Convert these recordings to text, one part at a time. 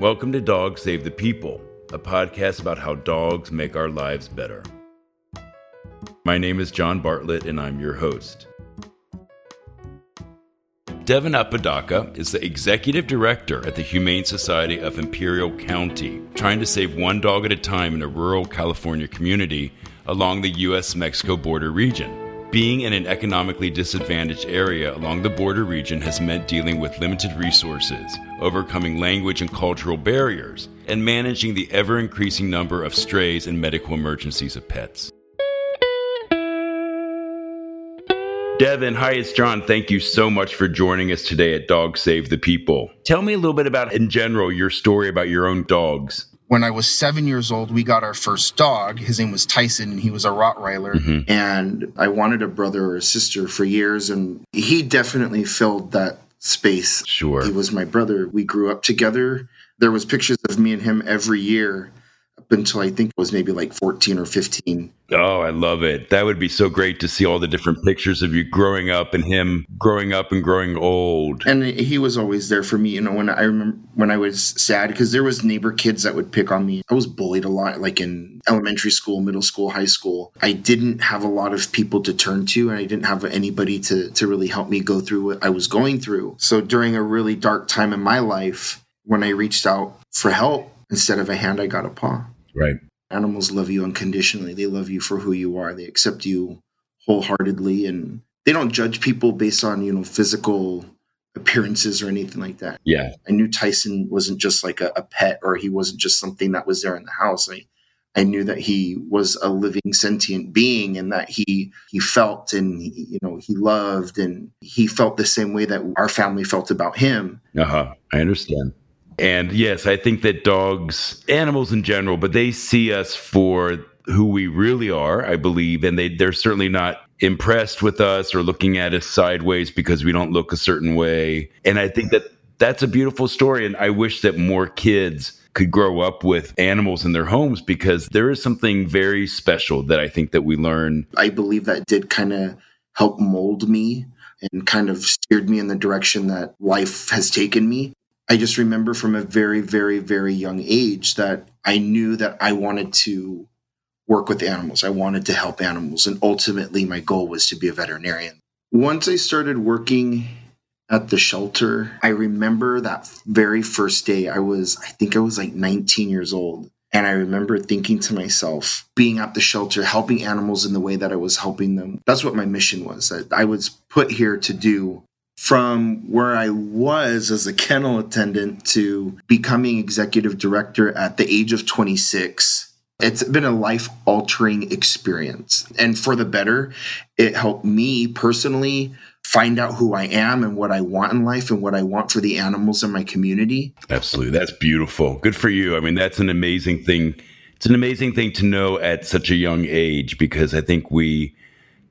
Welcome to Dogs Save the People, a podcast about how dogs make our lives better. My name is John Bartlett, and I'm your host. Devon Apodaca is the executive director at the Humane Society of Imperial County, trying to save one dog at a time in a rural California community along the U.S. Mexico border region. Being in an economically disadvantaged area along the border region has meant dealing with limited resources, overcoming language and cultural barriers, and managing the ever increasing number of strays and medical emergencies of pets. Devon, hi, it's John. Thank you so much for joining us today at Dog Save the People. Tell me a little bit about, in general, your story about your own dogs when I was seven years old, we got our first dog. His name was Tyson, and he was a Rottweiler. Mm-hmm. And I wanted a brother or a sister for years, and he definitely filled that space. Sure. He was my brother. We grew up together. There was pictures of me and him every year up until I think it was maybe like 14 or 15. Oh, I love it. That would be so great to see all the different pictures of you growing up and him growing up and growing old. And he was always there for me. You know, when I remember when I was sad because there was neighbor kids that would pick on me. I was bullied a lot, like in elementary school, middle school, high school. I didn't have a lot of people to turn to, and I didn't have anybody to to really help me go through what I was going through. So during a really dark time in my life, when I reached out for help, instead of a hand, I got a paw. Right. Animals love you unconditionally. They love you for who you are. They accept you wholeheartedly and they don't judge people based on, you know, physical appearances or anything like that. Yeah. I knew Tyson wasn't just like a, a pet or he wasn't just something that was there in the house. I I knew that he was a living sentient being and that he he felt and you know he loved and he felt the same way that our family felt about him. Uh-huh. I understand. And yes, I think that dogs, animals in general, but they see us for who we really are, I believe, and they they're certainly not impressed with us or looking at us sideways because we don't look a certain way. And I think that that's a beautiful story and I wish that more kids could grow up with animals in their homes because there is something very special that I think that we learn. I believe that did kind of help mold me and kind of steered me in the direction that life has taken me. I just remember from a very, very, very young age that I knew that I wanted to work with animals. I wanted to help animals. And ultimately, my goal was to be a veterinarian. Once I started working at the shelter, I remember that very first day. I was, I think I was like 19 years old. And I remember thinking to myself, being at the shelter, helping animals in the way that I was helping them. That's what my mission was. That I was put here to do from where I was as a kennel attendant to becoming executive director at the age of 26. It's been a life altering experience. And for the better, it helped me personally find out who I am and what I want in life and what I want for the animals in my community. Absolutely. That's beautiful. Good for you. I mean, that's an amazing thing. It's an amazing thing to know at such a young age because I think we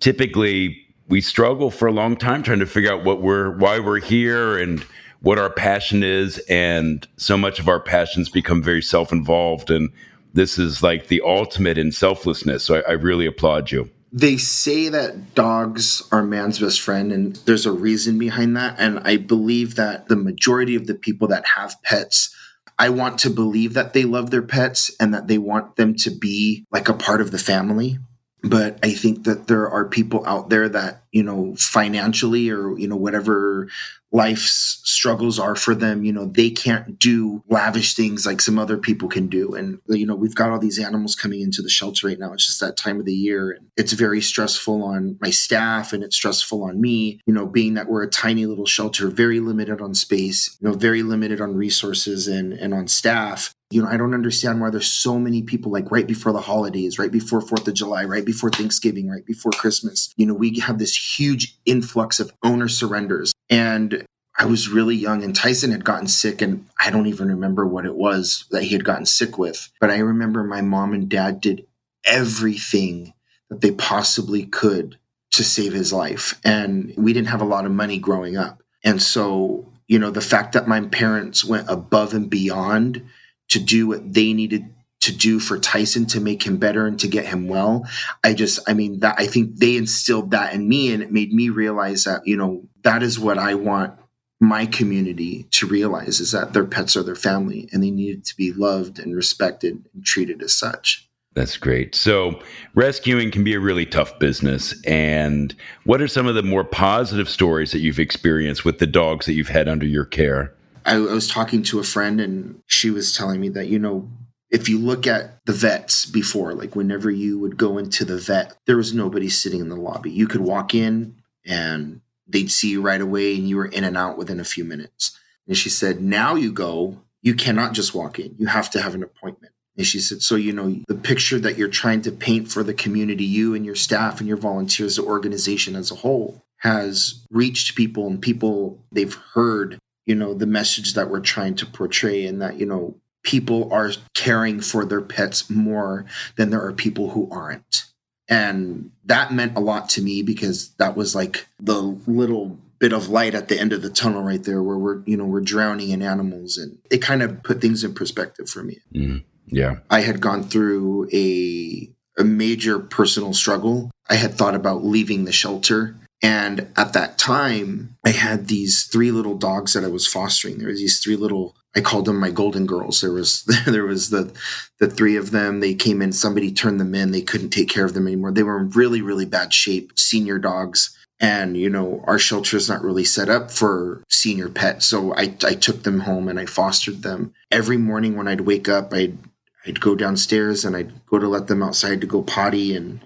typically we struggle for a long time trying to figure out what we're why we're here and what our passion is. And so much of our passions become very self-involved. And this is like the ultimate in selflessness. So I, I really applaud you. They say that dogs are man's best friend and there's a reason behind that. And i believe that the majority of the people that have pets I want to believe that they love their pets and that they want them to be like a part of the family but I think that there are people out there that, you know, financially or, you know, whatever life's struggles are for them, you know, they can't do lavish things like some other people can do. And, you know, we've got all these animals coming into the shelter right now. It's just that time of the year. And it's very stressful on my staff and it's stressful on me, you know, being that we're a tiny little shelter, very limited on space, you know, very limited on resources and, and on staff you know, I don't understand why there's so many people like right before the holidays, right before Fourth of July, right before Thanksgiving, right before Christmas. You know, we have this huge influx of owner surrenders. And I was really young and Tyson had gotten sick and I don't even remember what it was that he had gotten sick with. But I remember my mom and dad did everything that they possibly could to save his life. And we didn't have a lot of money growing up. And so, you know, the fact that my parents went above and beyond to do what they needed to do for Tyson to make him better and to get him well. I just, I mean, that I think they instilled that in me and it made me realize that, you know, that is what I want my community to realize is that their pets are their family and they needed to be loved and respected and treated as such. That's great. So, rescuing can be a really tough business. And what are some of the more positive stories that you've experienced with the dogs that you've had under your care? I, I was talking to a friend, and she was telling me that, you know, if you look at the vets before, like whenever you would go into the vet, there was nobody sitting in the lobby. You could walk in and they'd see you right away, and you were in and out within a few minutes. And she said, now you go, you cannot just walk in, you have to have an appointment. And she said, So, you know, the picture that you're trying to paint for the community, you and your staff and your volunteers, the organization as a whole, has reached people and people, they've heard, you know, the message that we're trying to portray and that, you know, people are caring for their pets more than there are people who aren't. And that meant a lot to me because that was like the little bit of light at the end of the tunnel right there where we're, you know, we're drowning in animals. And it kind of put things in perspective for me. Mm. Yeah. I had gone through a a major personal struggle. I had thought about leaving the shelter. And at that time, I had these three little dogs that I was fostering. There was these three little I called them my golden girls. There was there was the the three of them. They came in, somebody turned them in. They couldn't take care of them anymore. They were in really, really bad shape, senior dogs. And, you know, our shelter is not really set up for senior pets. So I, I took them home and I fostered them. Every morning when I'd wake up, I'd I'd go downstairs and I'd go to let them outside to go potty. And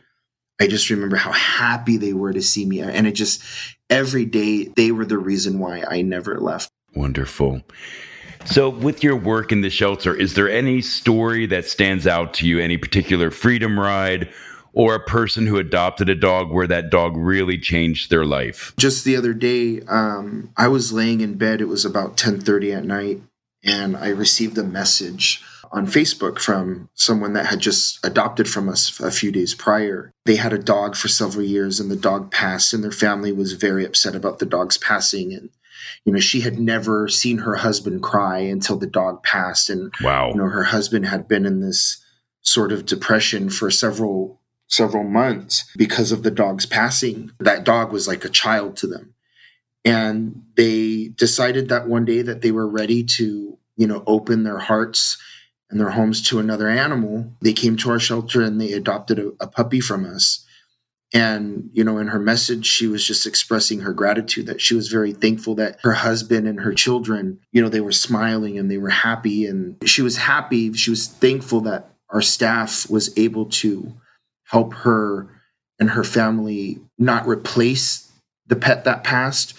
I just remember how happy they were to see me. And it just, every day, they were the reason why I never left. Wonderful. So, with your work in the shelter, is there any story that stands out to you, any particular freedom ride? Or a person who adopted a dog where that dog really changed their life. Just the other day, um, I was laying in bed. It was about ten thirty at night, and I received a message on Facebook from someone that had just adopted from us a few days prior. They had a dog for several years and the dog passed, and their family was very upset about the dog's passing. And, you know, she had never seen her husband cry until the dog passed. And, wow. you know, her husband had been in this sort of depression for several several months because of the dog's passing that dog was like a child to them and they decided that one day that they were ready to you know open their hearts and their homes to another animal, they came to our shelter and they adopted a, a puppy from us. And, you know, in her message, she was just expressing her gratitude that she was very thankful that her husband and her children, you know, they were smiling and they were happy. And she was happy. She was thankful that our staff was able to help her and her family not replace the pet that passed,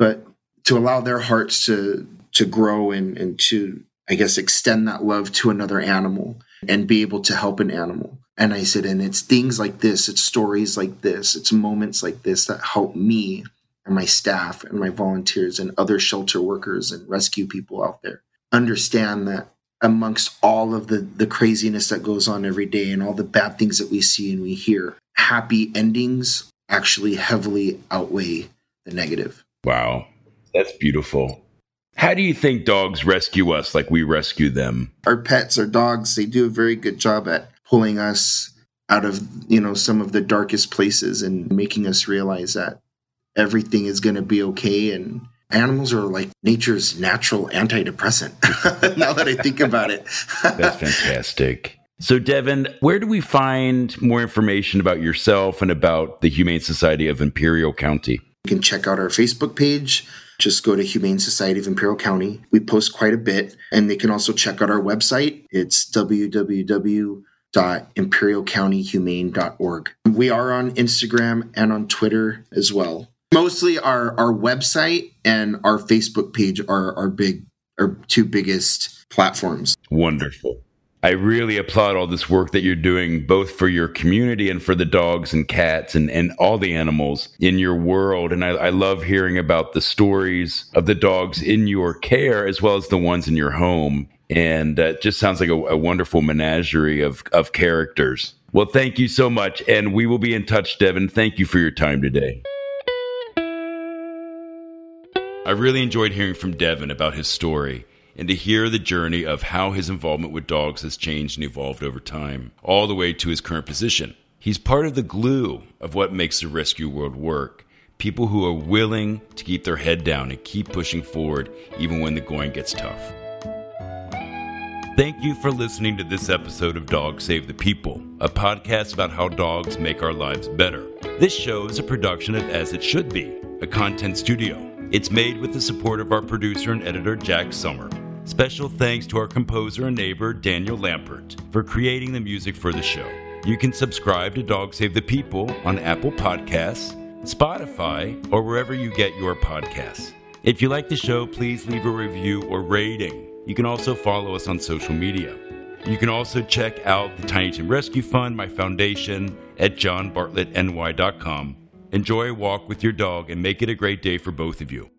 but to allow their hearts to to grow and, and to I guess, extend that love to another animal and be able to help an animal. And I said, and it's things like this, it's stories like this, it's moments like this that help me and my staff and my volunteers and other shelter workers and rescue people out there understand that amongst all of the, the craziness that goes on every day and all the bad things that we see and we hear, happy endings actually heavily outweigh the negative. Wow. That's beautiful. How do you think dogs rescue us like we rescue them? Our pets, our dogs, they do a very good job at pulling us out of, you know, some of the darkest places and making us realize that everything is going to be okay and animals are like nature's natural antidepressant now that I think about it. That's fantastic. So, Devon, where do we find more information about yourself and about the Humane Society of Imperial County? You can check out our Facebook page just go to Humane Society of Imperial County. We post quite a bit, and they can also check out our website. It's www.imperialcountyhumane.org. We are on Instagram and on Twitter as well. Mostly our, our website and our Facebook page are our big our two biggest platforms. Wonderful. I really applaud all this work that you're doing, both for your community and for the dogs and cats and, and all the animals in your world. And I, I love hearing about the stories of the dogs in your care as well as the ones in your home. And uh, it just sounds like a, a wonderful menagerie of, of characters. Well, thank you so much. And we will be in touch, Devon. Thank you for your time today. I really enjoyed hearing from Devon about his story and to hear the journey of how his involvement with dogs has changed and evolved over time, all the way to his current position. He's part of the glue of what makes the rescue world work, People who are willing to keep their head down and keep pushing forward even when the going gets tough. Thank you for listening to this episode of Dog Save the People, a podcast about how dogs make our lives better. This show is a production of As It Should Be, a content studio. It's made with the support of our producer and editor, Jack Summer. Special thanks to our composer and neighbor, Daniel Lampert, for creating the music for the show. You can subscribe to Dog Save the People on Apple Podcasts, Spotify, or wherever you get your podcasts. If you like the show, please leave a review or rating. You can also follow us on social media. You can also check out the Tiny Tim Rescue Fund, my foundation, at johnbartlettny.com. Enjoy a walk with your dog and make it a great day for both of you.